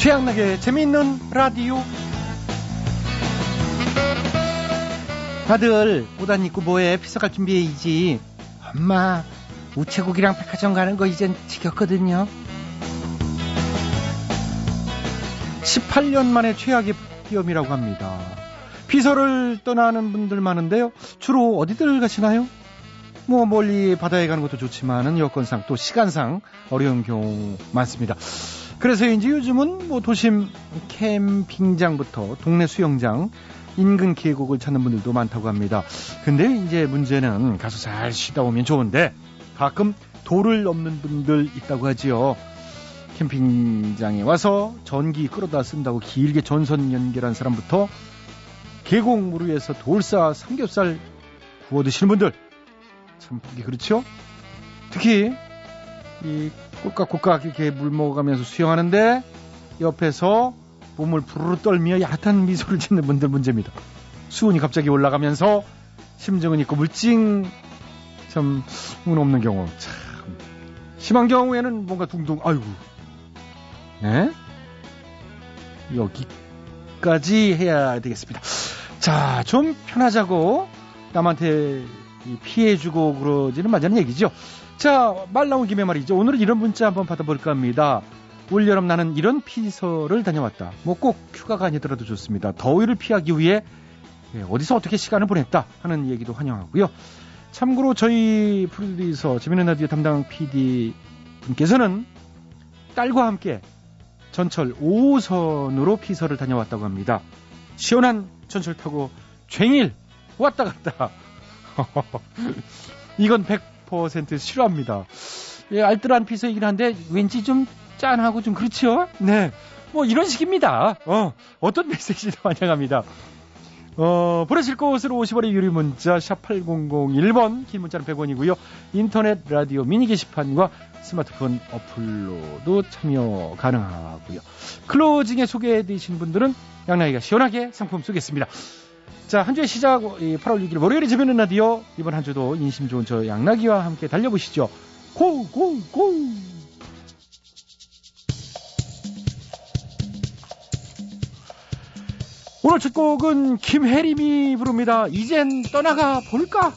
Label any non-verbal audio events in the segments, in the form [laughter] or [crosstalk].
최양락의 재미있는 라디오. 다들 옷 안 입고 뭐해? 피서 갈 준비해야지. 엄마, 우체국이랑 백화점 가는 거 이젠 지겹거든요. 18년 만에 최악의 비염이라고 합니다. 피서를 떠나는 분들 많은데요. 주로 어디들 가시나요? 뭐 멀리 바다에 가는 것도 좋지만은 여건상 또 시간상 어려운 경우 많습니다. 그래서인지 요즘은 뭐 도심 캠핑장부터 동네 수영장, 인근 계곡을 찾는 분들도 많다고 합니다. 근데 이제 문제는 가서 잘 쉬다 오면 좋은데 가끔 돌을 넘는 분들 있다고 하지요. 캠핑장에 와서 전기 끌어다 쓴다고 길게 전선 연결한 사람부터 계곡 물 위에서 돌사 삼겹살 구워 드시는 분들 참 보기 그렇죠? 특히 이 꼴깍꼴깍 이렇게 물 먹어가면서 수영하는데 옆에서 몸을 부르르 떨며 야릇한 미소를 짓는 분들 문제입니다. 수온이 갑자기 올라가면서 심정은 있고 물증 참 운 없는 경우 참 심한 경우에는 뭔가 둥둥 아이고 네 여기까지 해야 되겠습니다. 자 좀 편하자고 남한테 피해주고 그러지는 마자는 얘기죠. 자, 말 나온 김에 말이죠. 오늘은 이런 문자 한번 받아볼까 합니다. 올 여름 나는 이런 피서를 다녀왔다. 뭐 꼭 휴가가 아니더라도 좋습니다. 더위를 피하기 위해 예, 어디서 어떻게 시간을 보냈다 하는 얘기도 환영하고요. 참고로 저희 프로듀서 재미있는 라디오 담당 PD 분께서는 딸과 함께 전철 5호선으로 피서를 다녀왔다고 합니다. 시원한 전철 타고 쟁일 왔다 갔다. [laughs] 이건 100% 싫어합니다. 예, 알뜰한 피서이긴 한데 왠지 좀 짠하고 좀 그렇죠? 네. 뭐 이런 식입니다. 어, 어떤 메시지도 [laughs] 환영합니다. 어, 보내실 곳으로 50원의 유리 문자 샵 8001번 긴 문자는 100원이고요. 인터넷 라디오 미니 게시판과 스마트폰 어플로도 참여 가능하고요. 클로징에 소개해 주신 분들은 양나이가 시원하게 상품 쏘겠습니다. 자, 한 주의 시작 8월 6일 월요일에 재밌는 라디오 이번 한 주도 인심 좋은 저 양나기와 함께 달려보시죠. 고 고 고! 오늘 첫 곡은 김혜림이 부릅니다. 이젠 떠나가 볼까?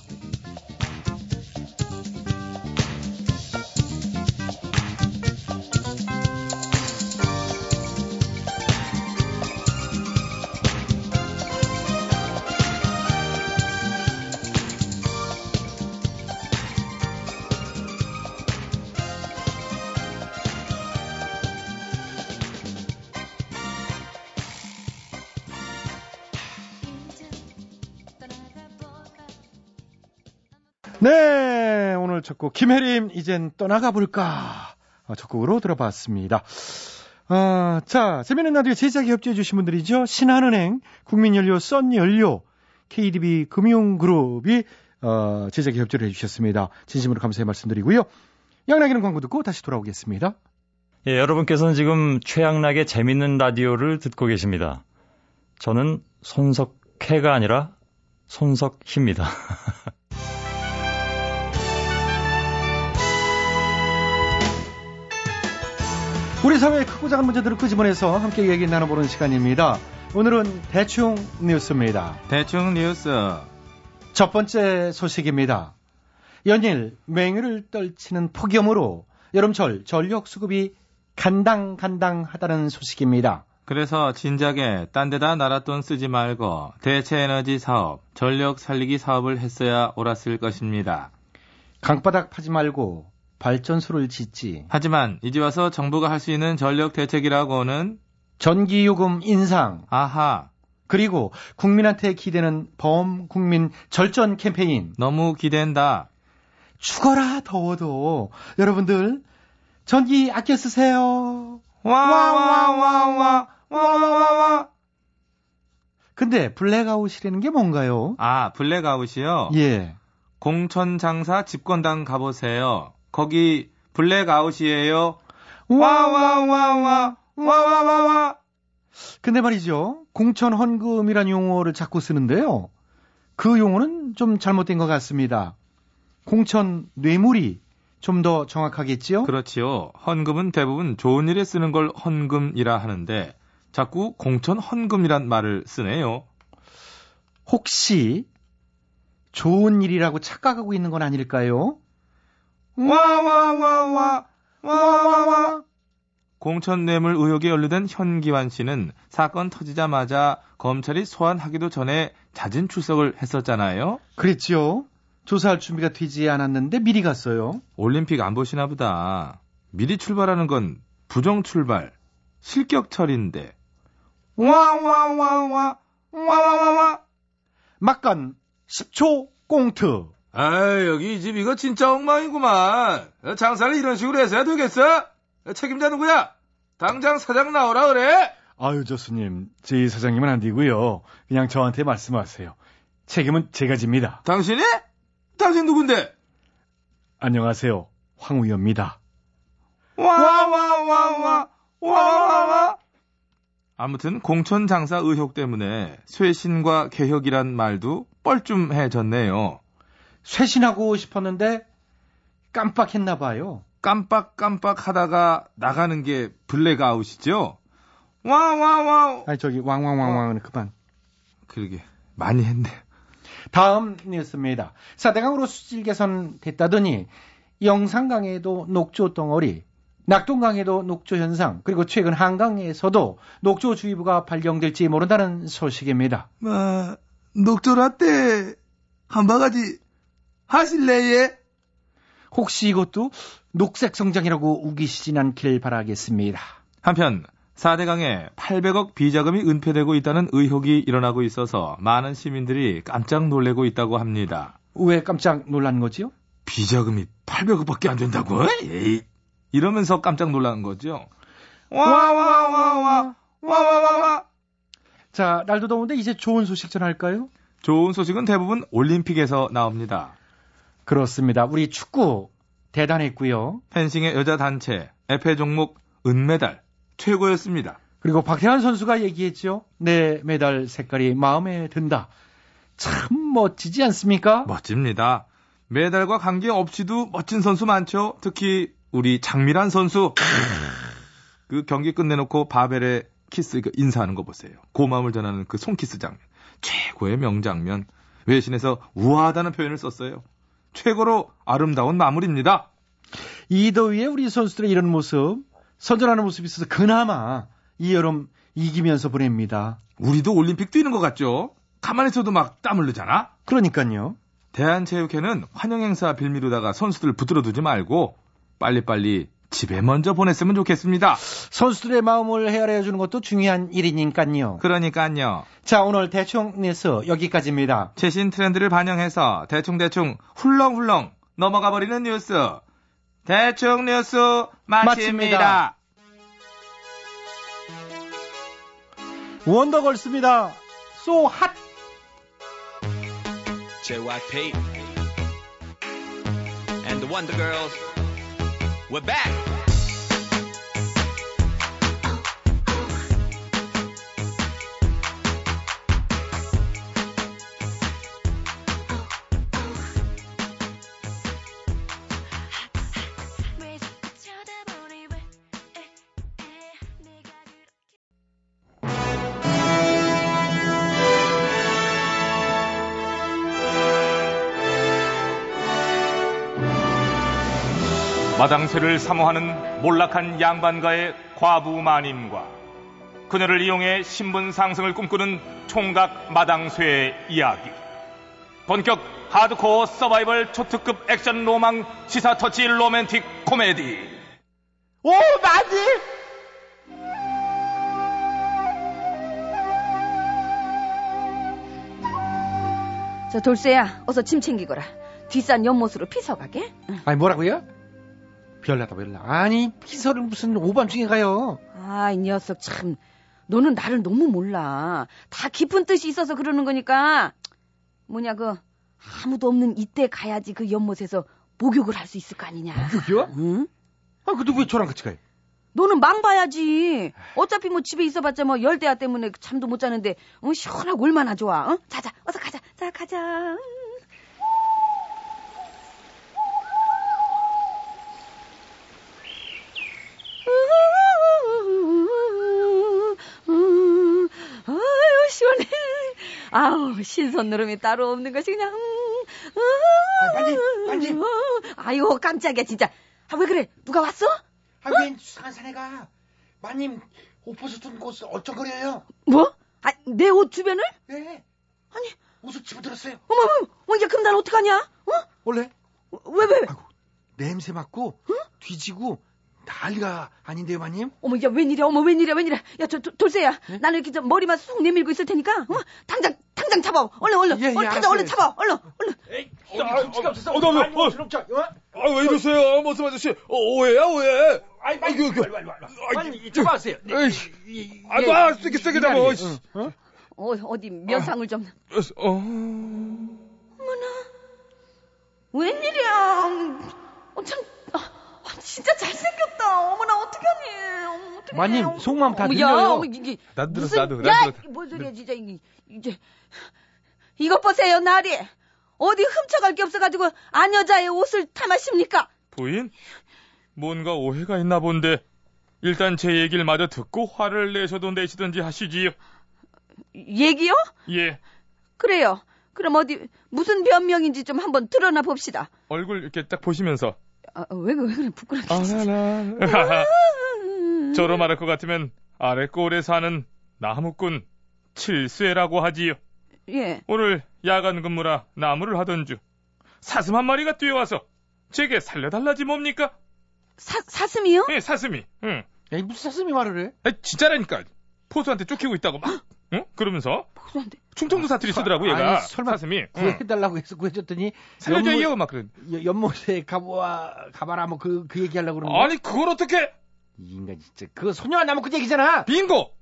네, 오늘 첫 곡 김혜림 이젠 떠나가 볼까 어, 첫 곡으로 들어봤습니다. 아, 자, 재미있는 라디오 제작에 협조해 주신 분들이죠. 신한은행, 국민연료, 썬연료, KDB 금융그룹이 어, 제작에 협조를 해주셨습니다. 진심으로 감사의 말씀드리고요. 양락이는 광고 듣고 다시 돌아오겠습니다. 예, 여러분께서는 지금 최양락의 재밌는 라디오를 듣고 계십니다. 저는 손석해가 아니라 손석희입니다. [laughs] 우리 사회의 크고 작은 문제들을 끄집어내서 함께 얘기 나눠보는 시간입니다. 오늘은 대충 뉴스입니다. 대충 뉴스. 첫 번째 소식입니다. 연일 맹유를 떨치는 폭염으로 여름철 전력 수급이 간당간당하다는 소식입니다. 그래서 진작에 딴 데다 나랏돈 쓰지 말고 대체 에너지 사업, 전력 살리기 사업을 했어야 옳았을 것입니다. 강바닥 파지 말고 발전소를 짓지. 하지만 이제 와서 정부가 할 수 있는 전력 대책이라고는 전기요금 인상. 아하. 그리고 국민한테 기대는 범국민 절전 캠페인. 너무 기댄다. 죽어라 더워도 여러분들 전기 아껴 쓰세요. 와와와와 와와와와. 근데 블랙아웃이라는 게 뭔가요? 아 블랙아웃이요? 예. 공천 장사 집권당 가보세요. 거기 블랙아웃이에요. 와와와와 와와와와. 근데 말이죠. 공천 헌금이란 용어를 자꾸 쓰는데요. 그 용어는 좀 잘못된 것 같습니다. 공천 뇌물이 좀 더 정확하겠지요? 그렇지요. 헌금은 대부분 좋은 일에 쓰는 걸 헌금이라 하는데 자꾸 공천 헌금이란 말을 쓰네요. 혹시 좋은 일이라고 착각하고 있는 건 아닐까요? 와와와와 와와와 공천 뇌물 의혹에 연루된 현기환 씨는 사건 터지자마자 검찰이 소환하기도 전에 자진 출석을 했었잖아요. 그랬죠. 조사할 준비가 되지 않았는데 미리 갔어요. 올림픽 안 보시나 보다. 미리 출발하는 건 부정 출발, 실격 처리인데. 와와와와 와와와와 막간 10초 꽁트. 아 여기 이 집 이거 진짜 엉망이구만. 장사를 이런 식으로 해서야 되겠어? 책임자 누구야? 당장 사장 나오라 그래. 아유, 저수님. 저희 사장님은 안 되고요. 그냥 저한테 말씀하세요. 책임은 제가 집니다. 당신이? 당신 누군데? 안녕하세요. 황우여입니다. 와와와와 와와와 아무튼 공천 장사 의혹 때문에 쇄신과 개혁이란 말도 뻘쭘해졌네요. 쇄신하고 싶었는데 깜빡했나 봐요. 깜빡깜빡 하다가 나가는 게 블랙아웃이죠? 와와와 아니 저기 왕왕왕왕은 그만. 그러게 많이 했네. 다음 뉴스입니다. 4대강으로 수질 개선 됐다더니 영산강에도 녹조 덩어리, 낙동강에도 녹조 현상, 그리고 최근 한강에서도 녹조 주의보가 발령될지 모른다는 소식입니다. 마, 녹조 라떼 한 바가지 하실래예? 혹시 이것도 녹색 성장이라고 우기시진 않길 바라겠습니다. 한편 4대강에 800억 비자금이 은폐되고 있다는 의혹이 일어나고 있어서 많은 시민들이 깜짝 놀래고 있다고 합니다. 왜 깜짝 놀란 거지요? 비자금이 800억밖에 안 된다고? 에이. 이러면서 깜짝 놀란 거죠. 와와와와 와와와와 자, 날도 더운데 이제 좋은 소식 전할까요? 좋은 소식은 대부분 올림픽에서 나옵니다. 그렇습니다. 우리 축구 대단했고요. 펜싱의 여자 단체 에페 종목 은메달 최고였습니다. 그리고 박태환 선수가 얘기했죠. 내 메달 색깔이 마음에 든다. 참 멋지지 않습니까? 멋집니다. 메달과 관계없이도 멋진 선수 많죠. 특히 우리 장미란 선수. [laughs] 그 경기 끝내놓고 바벨에 키스 그 인사하는 거 보세요. 고마움을 전하는 그 손키스 장면. 최고의 명장면. 외신에서 우아하다는 표현을 썼어요. 최고로 아름다운 마무리입니다. 이 더위에 우리 선수들의 이런 모습, 선전하는 모습이 있어서 그나마 이 여름 이기면서 보냅니다. 우리도 올림픽 뛰는 것 같죠? 가만히 있어도 막 땀 흘리잖아? 그러니까요. 대한체육회는 환영행사 빌미로다가 선수들 붙들어 두지 말고 빨리빨리 집에 먼저 보냈으면 좋겠습니다. 선수들의 마음을 헤아려 주는 것도 중요한 일이니까요. 그러니까요. 자, 오늘 대충 뉴스 여기까지입니다. 최신 트렌드를 반영해서 대충대충 훌렁훌렁 넘어가 버리는 뉴스. 대충 뉴스 마칩니다. 마칩니다. 원더걸스입니다. So hot. JYP and the Wonder Girls. We're back. 마당쇠를 사모하는 몰락한 양반가의 과부 마님과 그녀를 이용해 신분 상승을 꿈꾸는 총각 마당쇠의 이야기. 본격 하드코어 서바이벌 초특급 액션 로망 시사 터치 로맨틱 코미디. 오, 마님! 저 돌쇠야, 어서 짐 챙기거라. 뒷산 연못으로 피서 가게. 응. 아니, 뭐라고요? 별나다, 별나. 아니, 피서를 무슨 오밤중에 가요. 아, 이 녀석 참. 너는 나를 너무 몰라. 다 깊은 뜻이 있어서 그러는 거니까. 뭐냐, 그, 아무도 없는 이때 가야지 그 연못에서 목욕을 할 수 있을 거 아니냐. 목욕이요? 응? 아, 근데 왜 저랑 같이 가요? 너는 망 봐야지. 어차피 뭐 집에 있어봤자 뭐 열대야 때문에 잠도 못 자는데, 어, 시원하고 얼마나 좋아. 어? 자자, 어서 가자. 자, 가자. 신선 노름이 따로 없는 것이 그냥. 음, 아, 마님, 마님. 아이고 깜짝이야 진짜. 아, 왜 그래? 누가 왔어? 아웬 수상한 사내가 마님 옷 벗어 둔 곳을 얼쩡거려요. 뭐? 아, 내 옷 주변을? 네. 아니. 옷을 집어들었어요. 어머, 어머, 어, 이제 그럼 난 어떡하냐? 어? 원래 왜, 왜? 아이고 냄새 맡고 뒤지고 난리가 아닌데요, 마님? 어머, 야, 웬일이야, 어머, 웬일이야, 웬일이야. 야, 저, 저, 돌쇠야. 네? 나는 이렇게 좀 머리만 쑥 내밀고 있을 테니까, 어? 당장, 당장 잡아. 얼른, 얼른. 예, 예, 얼른, 당장. 얼른 잡아. 얼른, 얼른. 어디 둠치가 없었어. 어, 어. 훔쳐, 어? 아, 왜 이러세요? 모습 아저씨. 어, 오해야, 오해. 아이, 이거, 이거, 이거. 마님, 이쪽 와세요. 네, 에이, 아, 놔, 세게, 세게 잡아. 어? 어, 어디 면상을 좀. 어, 웬일이야. 어, 참, 아, 아, [laughs] 진짜 잘생겼다. 어머나, 어떡하니. 어머, 어떡해. 마님, 속마음 다 어머, 들려요. 야, 어머, 이게. 나도 들었어, 무슨, 나도, 나도 야, 들었어. 이게 뭔 소리야, 진짜. 이게, 이제. 이것 보세요, 나리. 어디 훔쳐갈 게 없어가지고, 안 여자의 옷을 탐하십니까? 부인? 뭔가 오해가 있나 본데. 일단 제 얘기를 마저 듣고 화를 내셔도 내시든지 하시지요. 얘기요? 예. 그래요. 그럼 어디, 무슨 변명인지 좀 한번 드러나 봅시다. 얼굴 이렇게 딱 보시면서. 아, 왜, 왜 그래, 부끄럽게. 아, 진짜. 아라라. 저로 말할 것 같으면 아래 골에 사는 나무꾼 칠쇠라고 하지요. 예. 오늘 야간 근무라 나무를 하던 중 사슴 한 마리가 뛰어와서 제게 살려달라지 뭡니까? 사, 사슴이요? 예, 사슴이. 응. 야, 이 무슨 사슴이 말을 해? 아, 진짜라니까. 포수한테 쫓기고 있다고 막. 응? 그러면서 복수한테. 충청도 사투리 서- 쓰더라고 얘가. 아니, 설마 사슴이. 응. 구해달라고 해서 구해줬더니 살려줘요 막 그런. 연- 연못에 가보아 가봐라 뭐 그 그 얘기하려고 그러는? 아니 그걸 어떻게? 이 인간 진짜 그거 소녀와 나무 그 얘기잖아. 빙고!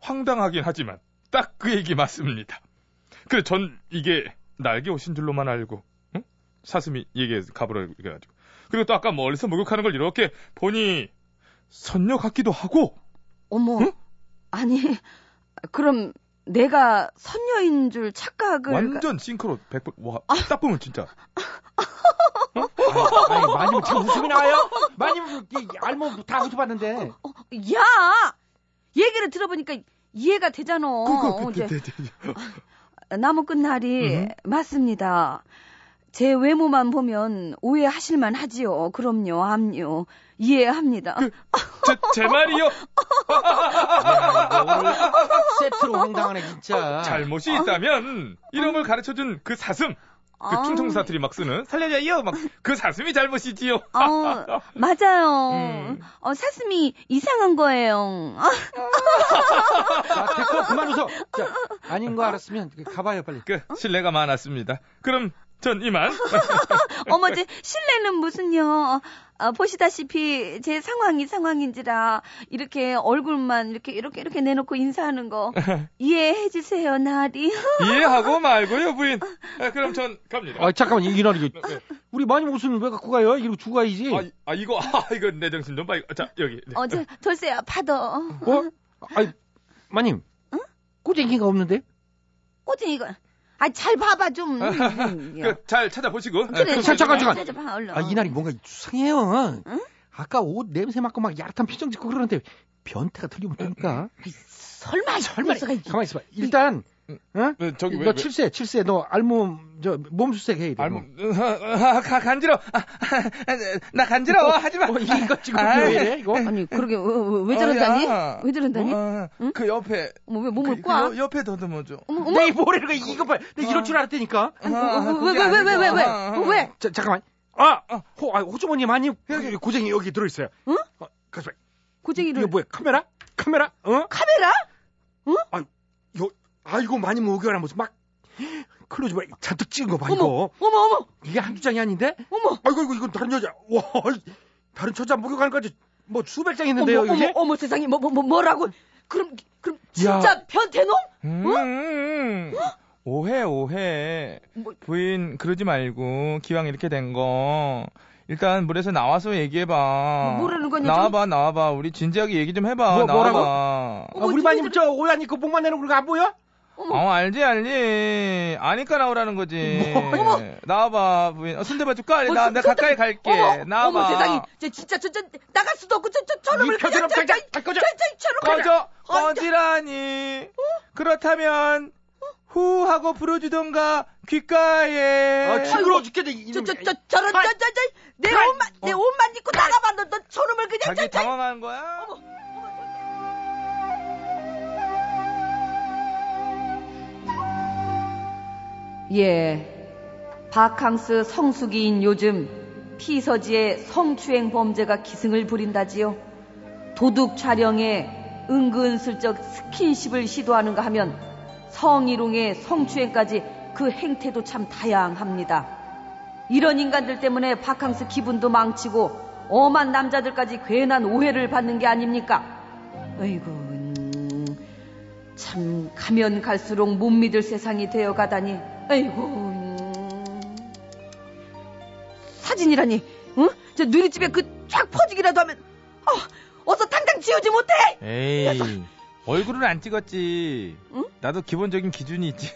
황당하긴 하지만 딱 그 얘기 맞습니다. 그래 전 이게 날개 옷인 줄로만 알고 응? 사슴이 얘기해서 가보라 그래가지고 그리고 또 아까 멀리서 목욕하는 걸 이렇게 보니 선녀 같기도 하고 어머. 아니, 그럼 내가 선녀인 줄 착각을. 완전 싱크로 100% 와, 딱 보면 진짜 [laughs] 아니 마님 참 웃음이 나와요. 마님 알면 다 웃어봤는데. 어, 야! 얘기를 들어보니까 이해가 되잖아. 어, 이제 나무꾼 날이 맞습니다. 제 외모만 보면 오해하실만 하지요. 그럼요, 암요. 이해합니다. 제, 제 말이요 야, 오늘 세트로 황당하네 진짜. 잘못이 있다면 이름을 가르쳐준 그 사슴 그 아. 충청도 사투리 막 쓰는 살려줘요 막 그 사슴이 잘못이지요 어, 맞아요. 음. 어, 사슴이 이상한 거예요. 아, 자, 됐고 그만 웃어. 자, 아닌 거 알았으면 가봐요 빨리. 그 신뢰가 많았습니다 그럼 전 이만 어머, 제 실례는 무슨요. 어, 보시다시피 제 상황이 상황인지라 이렇게 얼굴만 이렇게 이렇게 이렇게 내놓고 인사하는 거 [laughs] 이해해 주세요, 나리. [laughs] 이해하고 말고요 부인 아, 그럼 전 갑니다 아 잠깐만 이날 이거 우리 마님 옷은 왜 갖고 가요? 이거 주고 가야지. 아, 이- 아, 이거 아 이거 내 정신 좀 봐. 이거. 자 여기. 네. 어, 저, 돌쇠야, 받아. 어? 아니 마님. 꼬쟁이가 없는데? 꼬쟁이 이거. 아, 잘 봐봐 좀. 음, 야. 그, 잘 찾아보시고. 그래, 아, 잠- 잠깐, 잠깐. 찾아봐, 얼른. 아 이날이 뭔가 수상해요. 응? 아까 옷 냄새 맡고 막 야릇한 표정 짓고 그러는데 변태가 들리면 되니까. 설마, 설마. 가만히 있어봐. 일단 어? 네, 저기 왜, 너 왜? 칠세 칠세 너 알몸 저 몸수색 해야 돼. 아, 뭐. 아, 가, 간지러. 아, 나 간지러워. 하지 마. 어, 이거 지금 아, 왜 이래 이거? 아니, 그러게, 왜, 왜, 왜 저런다니? 어, 야. 왜 저런다니? 뭐, 어, 그 옆에. 어머, 왜 몸을 그, 꽉? 그 옆에 더듬어줘. 어머, 어머. 내 모래를 가 이거 봐. 내가 이럴 줄 알았다니까. 왜, 왜, 왜, 왜, 왜, 왜? 어, 왜? 자, 잠깐만. 아, 호, 아, 호주머니 많이 여기 고쟁이 여기 들어 있어요. 응? 어, 가서 봐. 고쟁이를. 이거 뭐야? 카메라? 카메라? 어? 카메라? 이거 아 이거 많이 목요라 무슨 막 클로즈 봐. 잔뜩 찍은 거 봐 어머, 이거. 어머, 어머, 이게 한두 장이 아닌데? 어머. 아이고 이거 이건 다른 여자. 와, 다른 여자 목욕하는 거지. 뭐 수백 장 있는데요, 어머, 이게? 어머, 어머, 세상에, 뭐, 뭐, 뭐, 뭐라고? 그럼, 그럼, 야. 진짜 변태놈? 음, 오해, 오해. 뭐- 부인, 그러지 말고, 기왕 이렇게 된 거. 일단 물에서 나와서 얘기해봐. 뭐, 뭐라는 거냐, 나와봐, 나와봐. 우리 진지하게 얘기 좀 해봐. 뭐, 뭐라고? 나와봐. 아, 어머, 우리 마님 니네들- 저 오야 입고 목만 내놓고 그런 거안 보여? 어, 알지, 알지. 아니까 나오라는 거지. [laughs] 뭐? 나와봐, 부인. 어, 손대봐 줄까? 어, 나, 손- 가까이 갈게. 어머, 나와봐. 어머, 세상에. 저, 진짜, 저, 저, 나갈 수도 없고, 저, 저, 저놈을 이 표정 저, 저, 당장 저. 저, 저, 저놈을 꺼져, 어, 꺼지라니. 그렇다면, 후 하고 불어주던가 귓가에. 아, 징그러워 죽겠네. 이놈의- 저, 저, 저, 저런, 저, 저, 저, 내 아이, 옷만, 내 옷만 입고 나가봐. 너, 너 저놈을 그냥, 자기 저, 저. 당황한 거야? 예. 바캉스 성수기인 요즘 피서지의 성추행 범죄가 기승을 부린다지요. 도둑 촬영에 은근슬쩍 스킨십을 시도하는가 하면 성희롱의 성추행까지 그 행태도 참 다양합니다. 이런 인간들 때문에 바캉스 기분도 망치고 엄한 남자들까지 괜한 오해를 받는 게 아닙니까? 아이고, 음, 참 가면 갈수록 못 믿을 세상이 되어 가다니. 아이고. 음. 사진이라니. 응? 저 누리집에 그 쫙 퍼지기라도 하면 어, 어서 당장 지우지 못해. 에이, 얼굴은 안 찍었지. 응? 나도 기본적인 기준이 있지.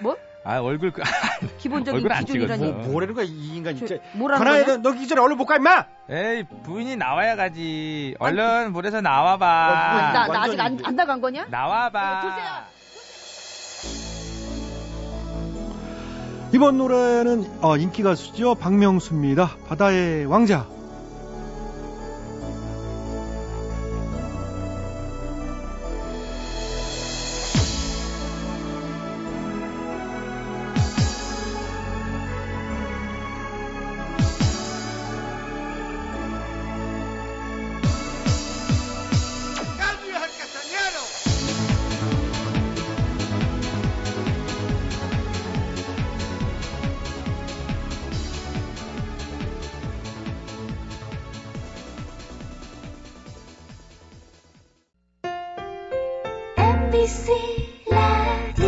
뭐? 아, 얼굴, 그- [laughs] 기본적인 기준이라니. 뭐, 뭐라는 거야, 이 인간 저, 진짜. 뭐라는 가나야, 거냐? 너, 너 기절에 얼른 볼까, 임마! 에이, 부인이 나와야 가지. 얼른 물에서 나와봐. 어, 나, 나 아직 안. 안 나간 거냐? 나와봐. 둘 이번 노래는 어, 인기 가수죠. 박명수입니다. 바다의 왕자. MBC 라디오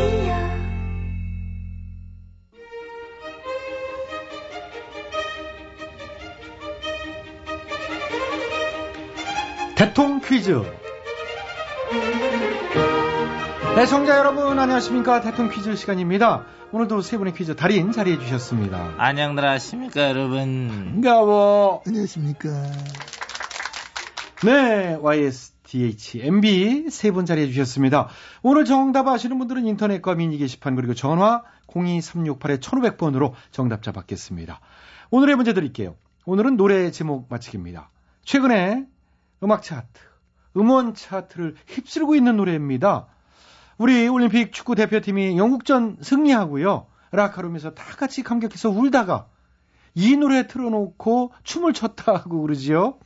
대통 퀴즈. 애청자 여러분 안녕하십니까 대통 퀴즈 시간입니다. 오늘도 세 분의 퀴즈 달인 자리해 주셨습니다. 안녕들 하십니까, 여러분. 반가워. 안녕하십니까. 네, YSDHMB 세 분 자리해 주셨습니다. 오늘 정답 아시는 분들은 인터넷과 미니 게시판 그리고 전화 02368-1500번으로 정답자 받겠습니다. 오늘의 문제 드릴게요. 오늘은 노래 제목 맞히기입니다. 최근에 음악 차트, 음원 차트를 휩쓸고 있는 노래입니다. 우리 올림픽 축구 대표팀이 영국전 승리하고요. 라카룸에서 다 같이 감격해서 울다가 이 노래 틀어놓고 춤을 췄다고 그러지요.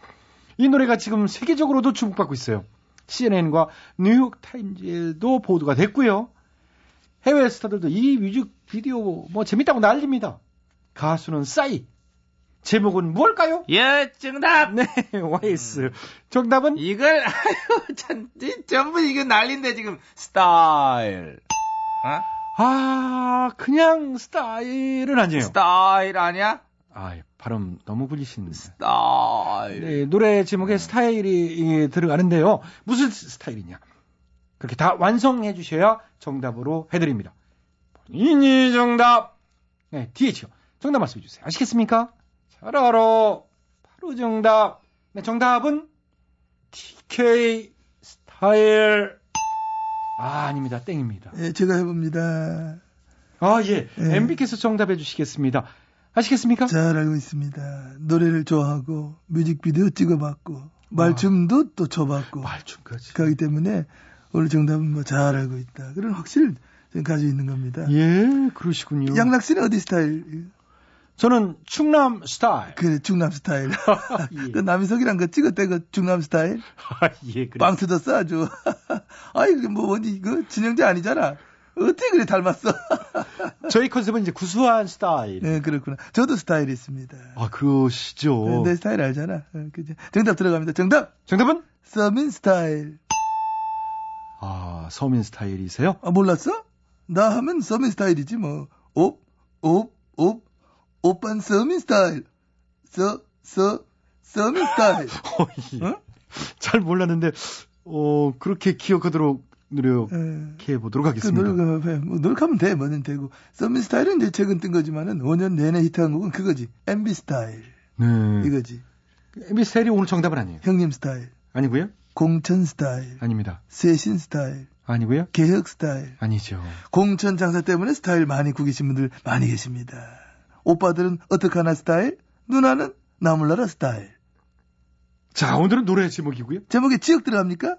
이 노래가 지금 세계적으로도 주목받고 있어요. CNN과 뉴욕 타임즈에도 보도가 됐고요. 해외 스타들도 이 뮤직 비디오 뭐 재밌다고 난립니다. 가수는 싸이. 제목은 뭘까요? 예, 정답! 네, YS. 정답은 이걸, [laughs] 아유, 참, 이- 전부 이거 난린데, 지금. 스타일. 어? 아, 그냥 스타일은 아니에요. 스타일 아니야? 아, 발음 너무 굴리시는데. 스타일. 네, 노래 제목에 스타일이 들어가는데요. 무슨 스타일이냐? 그렇게 다 완성해 주셔야 정답으로 해드립니다. 본인이 정답. 네, DH요. 정답 말씀해 주세요. 아시겠습니까? 잘 알아. 바로 정답. 네, 정답은 TK 스타일. 아, 아닙니다. 땡입니다. 예, 제가 해봅니다. 아, 예. 예. MB께서 정답해 주시겠습니다. 아시겠습니까? 잘 알고 있습니다. 노래를 좋아하고 뮤직비디오 찍어봤고 말춤도 또 춰봤고 말춤까지. 그렇기 때문에 오늘 정답은 뭐 잘 알고 있다. 그런 확신을 지금 가지고 있는 겁니다. 예, 그러시군요. 양락 씨는 어디 스타일? 저는 충남 스타일. 그래 충남 스타일. [laughs] 예. 그 남희석이랑 그 찍었대 그 충남 스타일. 아, 예, 그래. 빵 터졌어 아주. [laughs] 아이 뭐 뭔지 그 진영재 아니잖아. 어떻게 그래 닮았어? [laughs] 저희 컨셉은 이제 구수한 스타일. 네 그렇구나. 저도 스타일이 있습니다. 아, 그러시죠. 네, 내 스타일 알잖아. 어, 그죠? 정답 들어갑니다. 정답. 정답은? 서민 스타일. 아, 서민 스타일이세요? 아, 몰랐어? 나 하면 서민 스타일이지 뭐. 옵, 옵, 옵, 오빤 서민 스타일. 서, 서, 서민 스타일. [laughs] 어, 예. 잘 몰랐는데, 어, 그렇게 기억하도록 노력해 예. 보도록 그 하겠습니다. 노력, 뭐, 노력하면 돼, 뭐든 되고. 서민 스타일은 이제 최근 뜬 거지만은 5년 내내 히트한 곡은 그거지. MB 스타일. 네. 이거지. MB 스타일이 오늘 정답은 아니에요. 형님 스타일. 아니고요? 공천 스타일. 아닙니다. 세신 스타일. 아니고요? 개혁 스타일. 아니죠. 공천 장사 때문에 스타일 많이 구기신 분들 많이 계십니다. 오빠들은 어떻게 하나 스타일? 누나는 나몰라라 스타일. 자, 오늘은 노래 제목이고요. 제목에 지역 들어갑니까?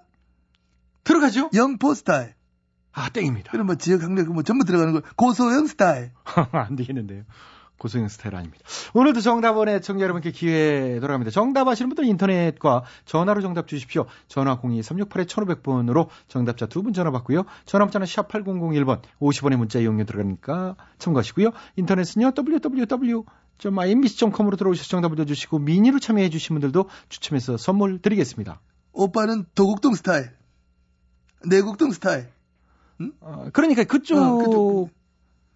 들어가죠? 영포 스타일. 아, 땡입니다. 그럼 뭐 지역 학력 뭐 전부 들어가는 거 고소영 스타일. [laughs] 안 되겠는데요. 고소영 스타일 아닙니다. 오늘도 정답은 애청자 여러분께 기회 돌아갑니다. 정답 아시는 분들 인터넷과 전화로 정답 주십시오. 전화 02-368-1500번으로 정답자 두 분 전화 받고요. 전화 문자는 샵 8001번 50원의 문자 이용료 들어가니까 참고하시고요. 인터넷은요. www.imbc.com으로 들어오셔서 정답 올려주시고 미니로 참여해 주신 분들도 추첨해서 선물 드리겠습니다. 오빠는 도곡동 스타일. 내곡동 스타일. 어, 그러니까 그쪽 어, 그쪽.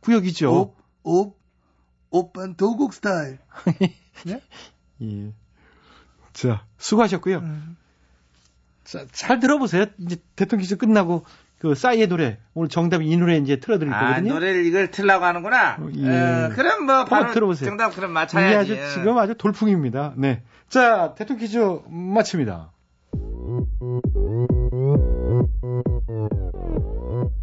구역이죠. 오, 오, 오빤 도곡 스타일. [laughs] 예. 자, 수고하셨고요. 음. 자, 잘 들어보세요. 이제 대통령 퀴즈 끝나고 그 싸이의 노래 오늘 정답이 이 노래 이제 틀어드릴 아, 거거든요. 노래를 이걸 틀라고 하는구나. 어, 예. 어, 그럼 뭐 바로 들어보세요. 정답 그럼 맞춰야지. 아주 지금 아주 돌풍입니다. 네. 자, 대통령 퀴즈 마칩니다.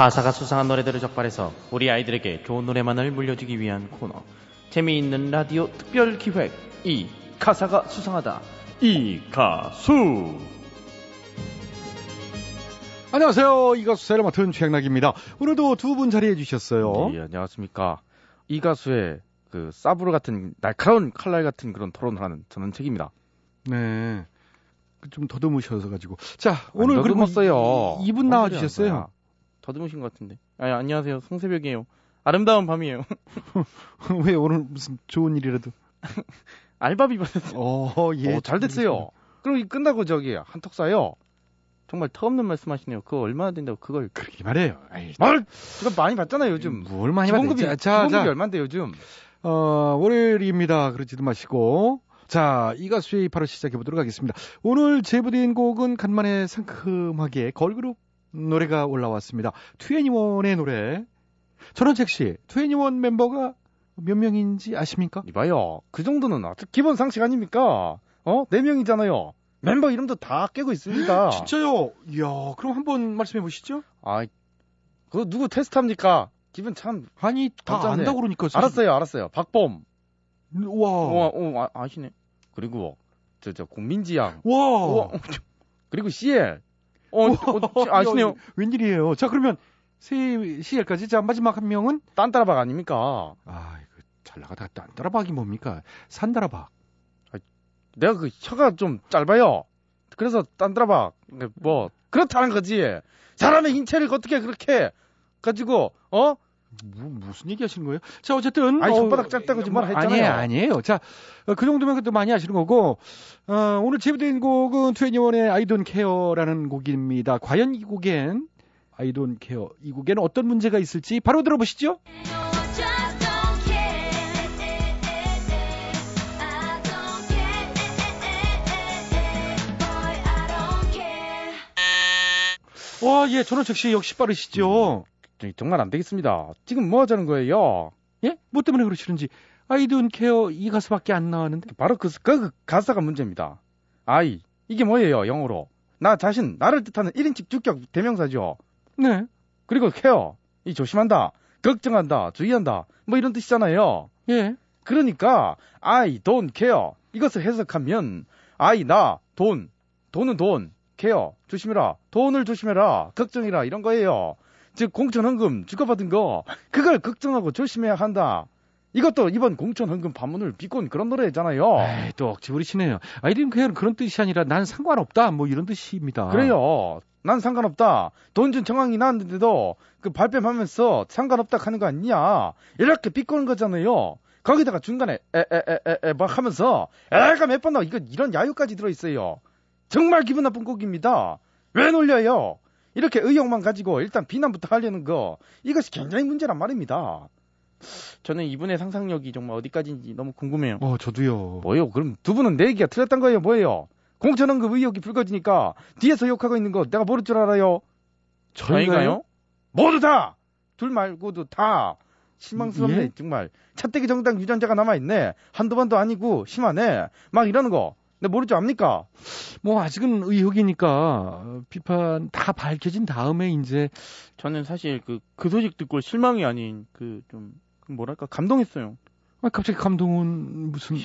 가사가 수상한 노래들을 적발해서 우리 아이들에게 좋은 노래만을 물려주기 위한 코너 재미있는 라디오 특별 기획 이 가사가 수상하다 이 가수 안녕하세요. 이 가수 세를 맡은 최양락입니다. 오늘도 두 분 자리해 주셨어요. 예, 안녕하십니까. 이 가수의 그 사브르 같은 날카로운 칼날 같은 그런 토론을 하는 저는 책입니다. 네. 좀 더듬으셔서 가지고. 자, 오늘 안 그리고 더듬었어요. 이- 이분 뭔 나와 소리 하는 주셨어요. 거야. 더듬으신 것 같은데. 아, 안녕하세요. 송새벽이에요. 아름다운 밤이에요. [laughs] 왜 오늘 무슨 좋은 일이라도. [laughs] 알바비 받았어요. 어, 예. 어, 잘 됐어요. 그럼 이 끝나고 저기 한턱 쏴요. 정말 터없는 말씀하시네요. 그거 얼마나 된다고 그걸 그러게 말해요. 아이, 말 그거 많이 받잖아요 요즘. 뭘 많이 기본급이 받았지? 자, 기본급이 자. 얼마인데 요즘? 어, 월요일입니다. 그러지도 마시고. 자, 이 가수의 바로 시작해 보도록 하겠습니다. 오늘 제보된 곡은 간만에 상큼하게 걸그룹 노래가 올라왔습니다. 투애니원의 노래. 전원책 씨, 투애니원 멤버가 몇 명인지 아십니까? 이봐요. 그 정도는 아주 기본 상식 아닙니까? 어? 네 명이잖아요. 멤버 이름도 다 깨고 있습니다. [gasps] 진짜요? 이야, 그럼 한번 말씀해 보시죠. 아, 그거 누구 테스트합니까? 기분 참. 아니, 다 어쩌네. 안다고 그러니까. 사실- 알았어요, 알았어요. 박범. 와. 어, 어, 아, 아시네. 그리고 저, 저 공민지 양. 와. 우와, 어, 저- 그리고 CL. 어, 어, 아시네요. 야, 웬일이에요? 자, 그러면 세 CL까지. 자, 마지막 한 명은 딴따라박 아닙니까? 아, 이거 잘 나가다가 딴따라박이 뭡니까? 산다라박. 내가 그 혀가 좀 짧아요. 그래서 딴따라박. 뭐, 그렇다는 거지. 사람의 인체를 어떻게 그렇게 가지고, 어? 뭐, 무슨 얘기 하시는 거예요? 자, 어쨌든. 아니, 어, 손바닥 짧다고 지금 뭐라 했잖아요. 아니에요, 아니에요. 자, 어, 그 정도면 그것도 많이 아시는 거고, 어, 오늘 제보된 곡은 트웬티원의 I don't care라는 곡입니다. 과연 이 곡엔, I don't care, 이 곡에는 어떤 문제가 있을지 바로 들어보시죠. 와, 예, 전원책 씨 역시 빠르시죠? 저기 정말 안 되겠습니다. 지금 뭐 하자는 거예요? 예? 뭐 때문에 그러시는지. I don't care 이 가수밖에 안 나왔는데. 바로 그, 그, 그 가사가 문제입니다. 아이, 이게 뭐예요, 영어로? 나 자신, 나를 뜻하는 1인칭 주격 대명사죠. 네. 그리고 케어, 이 조심한다, 걱정한다, 주의한다, 뭐 이런 뜻이잖아요. 예. 그러니까, I don't care. 이것을 해석하면, I, 나, 돈, 돈은 돈, 케어, 조심해라, 돈을 조심해라, 걱정해라, 이런 거예요. 즉, 공천헌금 주고받은 거, 그걸 걱정하고 조심해야 한다. 이것도 이번 공천헌금 반문을 비꼰 그런 노래잖아요. 에이, 또 억지 부리시네요. Don't care는 그런 뜻이 아니라 난 상관없다. 뭐 이런 뜻입니다. 그래요. 난 상관없다. 돈 준 정황이 나왔는데도 그 발뺌하면서 상관없다 하는 거 아니냐. 이렇게 비꼬는 거잖아요. 거기다가 중간에 에에에에 막 하면서 애가 몇 번 나와. 이거 이런 야유까지 들어있어요. 정말 기분 나쁜 곡입니다. 왜 놀려요? 이렇게 의혹만 가지고 일단 비난부터 하려는 거 이것이 굉장히 문제란 말입니다. 저는 이분의 상상력이 정말 어디까지인지 너무 궁금해요. 어, 저도요. 뭐요? 그럼 두 분은 내 얘기가 틀렸단 거예요? 뭐예요? 공천원급 의혹이 불거지니까 뒤에서 욕하고 있는 거 내가 모를 줄 알아요? 저희가요? 모두 다! 둘 말고도 다! 실망스럽네, 예? 정말. 차떼기 정당 유전자가 남아있네. 한두 번도 아니고, 심하네. 막 이러는 거. 내가 모를 줄 압니까? 뭐 아직은 의혹이니까 어, 비판 다 밝혀진 다음에 이제 저는 사실 그, 그 소식 듣고 실망이 아닌 그 좀, 그 뭐랄까, 감동했어요. 아, 갑자기 감동은 무슨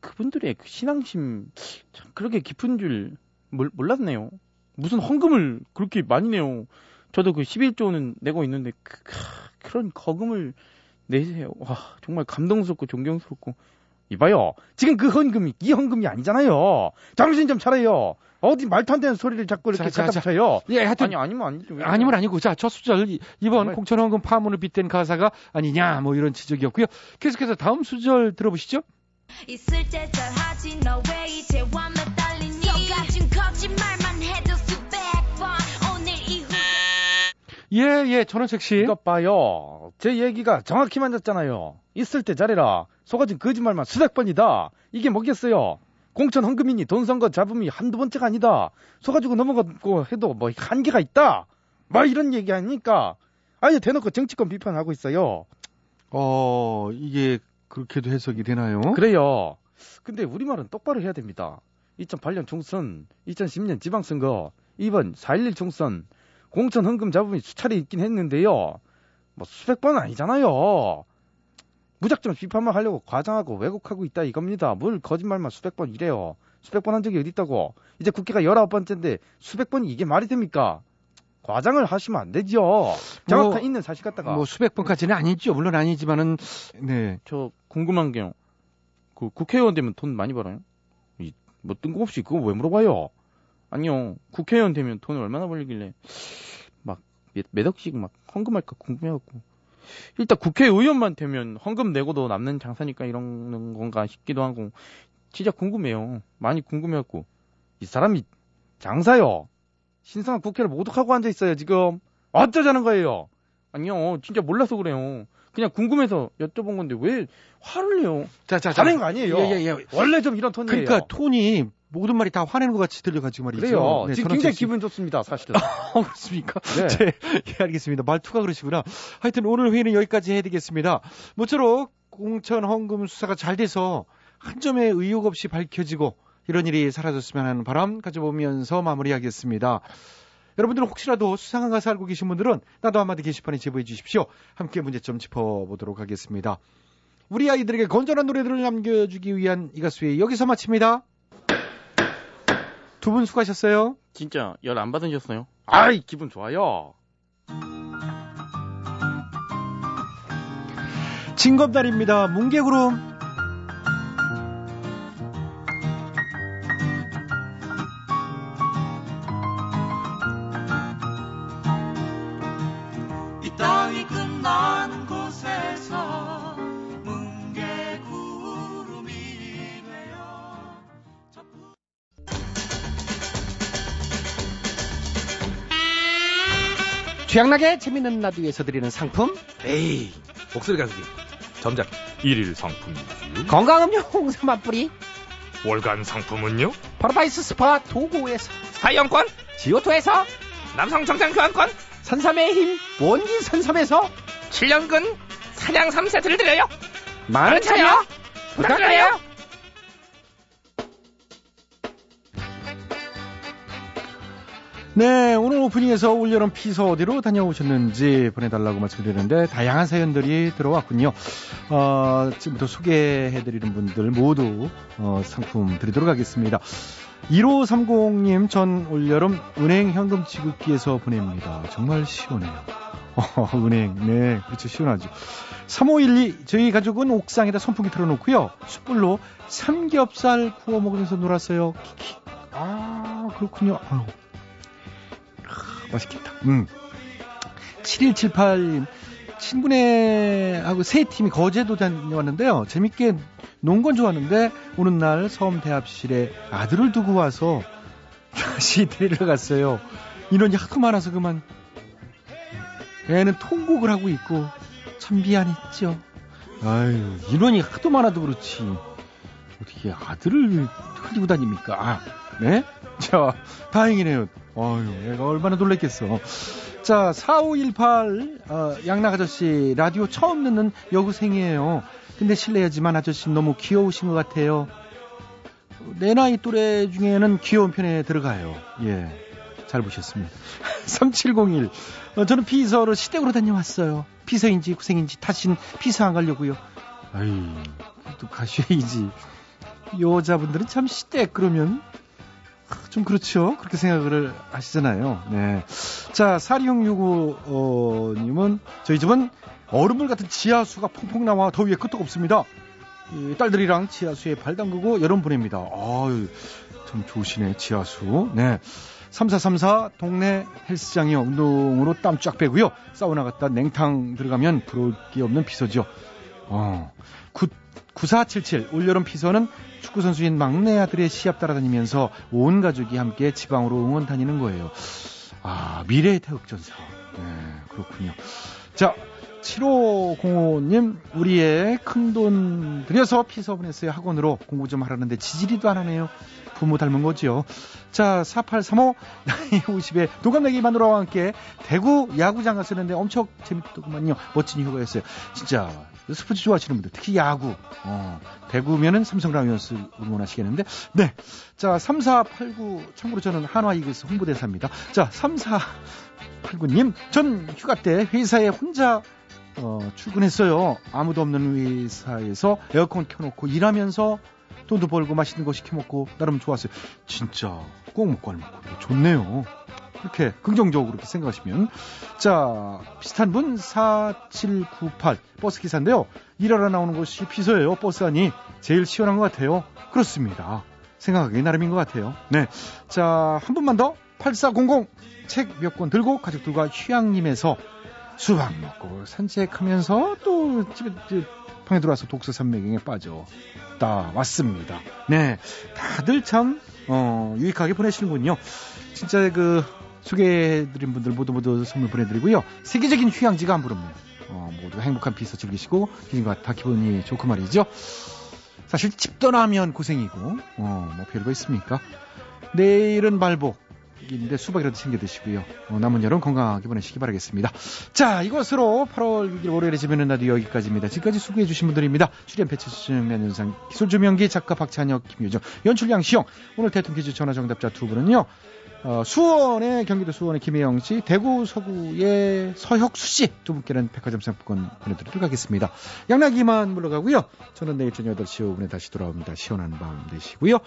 그분들의 그 신앙심, 참, 그렇게 깊은 줄 몰, 몰랐네요. 무슨 헌금을 그렇게 많이 내요. 저도 그 11조는 내고 있는데, 그, 그, 런 거금을 내세요. 와, 정말 감동스럽고 존경스럽고. 이봐요. 지금 그 헌금이, 이 헌금이 아니잖아요. 정신 좀 차려요. 어디 말도 안 되는 소리를 자꾸 이렇게 자, 자, 잠깐 쳐요. 예, 하여튼 아니, 아니면 아니죠. 왜 아니면? 아니고 자첫 수절 이- 이번 정말. 공천원금 파문을 빗댄 가사가 아니냐 뭐 이런 지적이었고요. 계속해서 다음 수절 들어보시죠. 있을 때 잘하지 너왜 이제 와매 예, 예, 전원책 씨. 이것 봐요. 제 얘기가 정확히 맞았잖아요. 있을 때 잘해라. 속아진 거짓말만 수백 번이다. 이게 뭐겠어요? 공천 헌금이니 돈 선거 잡음이 한두 번째가 아니다. 속아주고 넘어가고 해도 뭐 한계가 있다. 뭐 이런 얘기 아니니까. 아예 대놓고 정치권 비판하고 있어요. 어, 이게 그렇게도 해석이 되나요? 그래요. 근데 우리말은 똑바로 해야 됩니다. 2008년 총선, 2010년 지방선거, 이번 4.11 총선, 공천 헌금 잡음이 수차례 있긴 했는데요. 뭐 수백 번은 아니잖아요. 무작정 비판만 하려고 과장하고 왜곡하고 있다 이겁니다. 뭘 거짓말만 수백 번 이래요. 수백 번 한 적이 어디 있다고. 이제 국회가 19번째인데 수백 번이 이게 말이 됩니까? 과장을 하시면 안 되죠. 정확한 뭐, 있는 사실 갖다가. 뭐 수백 번까지는 아니죠. 물론 아니지만은 네. 저 궁금한 게요. 그 국회의원 되면 돈 많이 벌어요? 이, 뭐 뜬금없이 그거 왜 물어봐요? 아니요. 국회의원 되면 돈을 얼마나 벌리길래 막 몇, 몇 억씩 막 헌금할까 궁금해갖고 일단 국회의원만 되면 헌금 내고도 남는 장사니까 이런 건가 싶기도 하고 진짜 궁금해요. 많이 궁금해갖고 이 사람이 장사요. 신성한 국회를 모독하고 앉아 있어요, 지금. 어쩌자는 거예요? 아니요. 진짜 몰라서 그래요. 그냥 궁금해서 여쭤본 건데 왜 화를 내요? 자, 자, 자. 화낸 거 아니에요. 예, 예, 예. 원래 좀 이런 톤이에요. 그러니까 톤이 모든 말이 다 화내는 것 같이 들려가지고 말이죠. 그래요. 네, 지금 굉장히 씨. 기분 좋습니다, 사실은. 어, [laughs] 그렇습니까? 네. 네. 예, 알겠습니다. 말투가 그러시구나. 하여튼 오늘 회의는 여기까지 해야 되겠습니다. 모쪼록 공천 헌금 수사가 잘 돼서 한 점의 의혹 없이 밝혀지고 이런 일이 사라졌으면 하는 바람 가져보면서 마무리하겠습니다. 여러분들은 혹시라도 수상한 가사 알고 계신 분들은 나도 한마디 게시판에 제보해 주십시오. 함께 문제점 짚어보도록 하겠습니다. 우리 아이들에게 건전한 노래들을 남겨주기 위한 이 가수의 여기서 마칩니다. 두 분 수고하셨어요. 진짜 열 안 받으셨어요? 아이, 기분 좋아요. 징검달입니다. 뭉게구름. 취향나게 재밌는 라디오에서 드리는 상품 에이, 목소리 가수기. 점작 1일 상품이지요. 건강음료 홍삼 한 뿌리 월간 상품은요? 파라다이스 스파 도고에서 사이영권, 지오토에서 남성 정장 교환권, 선삼의 힘 원기 선삼에서 7년근 사냥 3세트를 드려요. 많은 참여 부탁드려요. 네, 오늘 오프닝에서 올여름 피서 어디로 다녀오셨는지 보내달라고 말씀드렸는데 다양한 사연들이 들어왔군요. 어, 지금부터 소개해드리는 분들 모두 어, 상품 드리도록 하겠습니다. 1530님 전 올여름 은행 현금 지급기에서 보냅니다. 정말 시원해요. 어, 은행, 네, 그렇죠. 시원하죠. 3512, 저희 가족은 옥상에다 선풍기 틀어놓고요. 숯불로 삼겹살 구워 먹으면서 놀았어요. 키키. 아, 그렇군요. 아유. 아, 맛있겠다. 음. 7178님, 친구네하고 세 팀이 거제도 다녀왔는데요. 재밌게 논 건 좋았는데, 오는 날 서울 대합실에 아들을 두고 와서 [laughs] 다시 데리러 갔어요. 인원이 하도 많아서 그만 애는 통곡을 하고 있고 참 미안했죠. 아유 인원이 하도 많아도 그렇지 어떻게 아들을 흘리고 다닙니까? 아, 네? [laughs] 자 다행이네요. 아유 애가 얼마나 놀랬겠어. 자 4518 어, 양락 아저씨 라디오 처음 듣는 여고생이에요. 근데 실례하지만 아저씨 너무 귀여우신 것 같아요. 내 나이 또래 중에는 귀여운 편에 들어가요. 예. 잘 보셨습니다. [laughs] 3701. 어, 저는 피서로 시댁으로 다녀왔어요. 피서인지 구생인지 다신 피서 안 가려고요. 아이, 또 가셔야지. 여자분들은 참 시댁 그러면 좀 그렇죠. 그렇게 생각을 하시잖아요. 네. 자, 사리형65님은 저희 집은 얼음물 같은 지하수가 펑펑 나와 더위에 끄떡 없습니다. 이 딸들이랑 지하수에 발 담그고 여름 보냅니다. 아유, 참 좋으시네, 지하수. 네. 3434 동네 헬스장이요. 운동으로 땀 쫙 빼고요. 사우나 갔다 냉탕 들어가면 부러울 게 없는 피서죠. 어. 9, 9477 올여름 피서는 축구 선수인 막내 아들의 시합 따라다니면서 온 가족이 함께 지방으로 응원 다니는 거예요. 아, 미래의 태극전사. 네, 그렇군요. 자, 7505님, 우리의 큰 돈 들여서 피서 보냈어요. 학원으로 공부 좀 하라는데 지지리도 안 하네요. 부모 닮은 거지요. 자, 4835, 나이 50에 동갑내기 마누라와 함께 대구 야구장 갔었는데 엄청 재밌더구만요. 멋진 휴가였어요. 진짜, 스포츠 좋아하시는 분들, 특히 야구, 어, 대구면은 삼성 라이온스 응원하시겠는데, 네. 자, 3489, 참고로 저는 한화 이글스 홍보대사입니다. 자, 3489님, 전 휴가 때 회사에 혼자 어, 출근했어요. 아무도 없는 회사에서 에어컨 켜놓고 일하면서 돈도 벌고 맛있는 거 시켜 먹고 나름 좋았어요. 진짜 꼭 먹고 알 먹고 좋네요. 그렇게 긍정적으로 그렇게 생각하시면 자 비슷한 분 4798 버스 기사인데요. 일하러 나오는 곳이 피서예요. 버스 안이 제일 시원한 것 같아요. 그렇습니다. 생각하기 나름인 것 같아요. 네. 자, 한 분만 더. 8400 책 몇 권 들고 가족들과 휴양림에서 수박 먹고 산책하면서 또 집에 방에 들어와서 독서 산매경에 빠져 다 왔습니다. 네, 다들 참 어, 유익하게 보내시는군요. 진짜 그 소개해드린 분들 모두 모두 선물 보내드리고요. 세계적인 휴양지가 안 부럽네요. 어, 모두 행복한 피서 즐기시고 기분과 다 기분이 좋고 말이죠. 사실 집 떠나면 고생이고 어, 뭐 별거 있습니까? 내일은 말복. 인데 수박이라도 챙겨 드시고요. 어, 남은 여름 건강하게 보내시기 바라겠습니다. 자, 이것으로 8월 6일 월요일에 집에는 라디오 여기까지입니다. 지금까지 수고해 주신 분들입니다. 출연 배치수 명연상 기술 조명기 작가 박찬혁 김효정 연출 양시영 오늘 대통령 퀴즈 전화 정답자 두 분은요. 어, 수원의 경기도 수원의 김혜영 씨, 대구 서구의 서혁수 씨 두 분께는 백화점 상품권 보내드리도록 하겠습니다. 양락이만 물러가고요. 저는 내일 저녁 8시 5분에 다시 돌아옵니다. 시원한 밤 되시고요.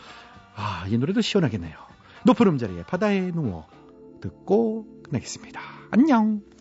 아, 이 노래도 시원하겠네요. 높은 음자리에 바다에 누워 듣고 끝내겠습니다. 안녕.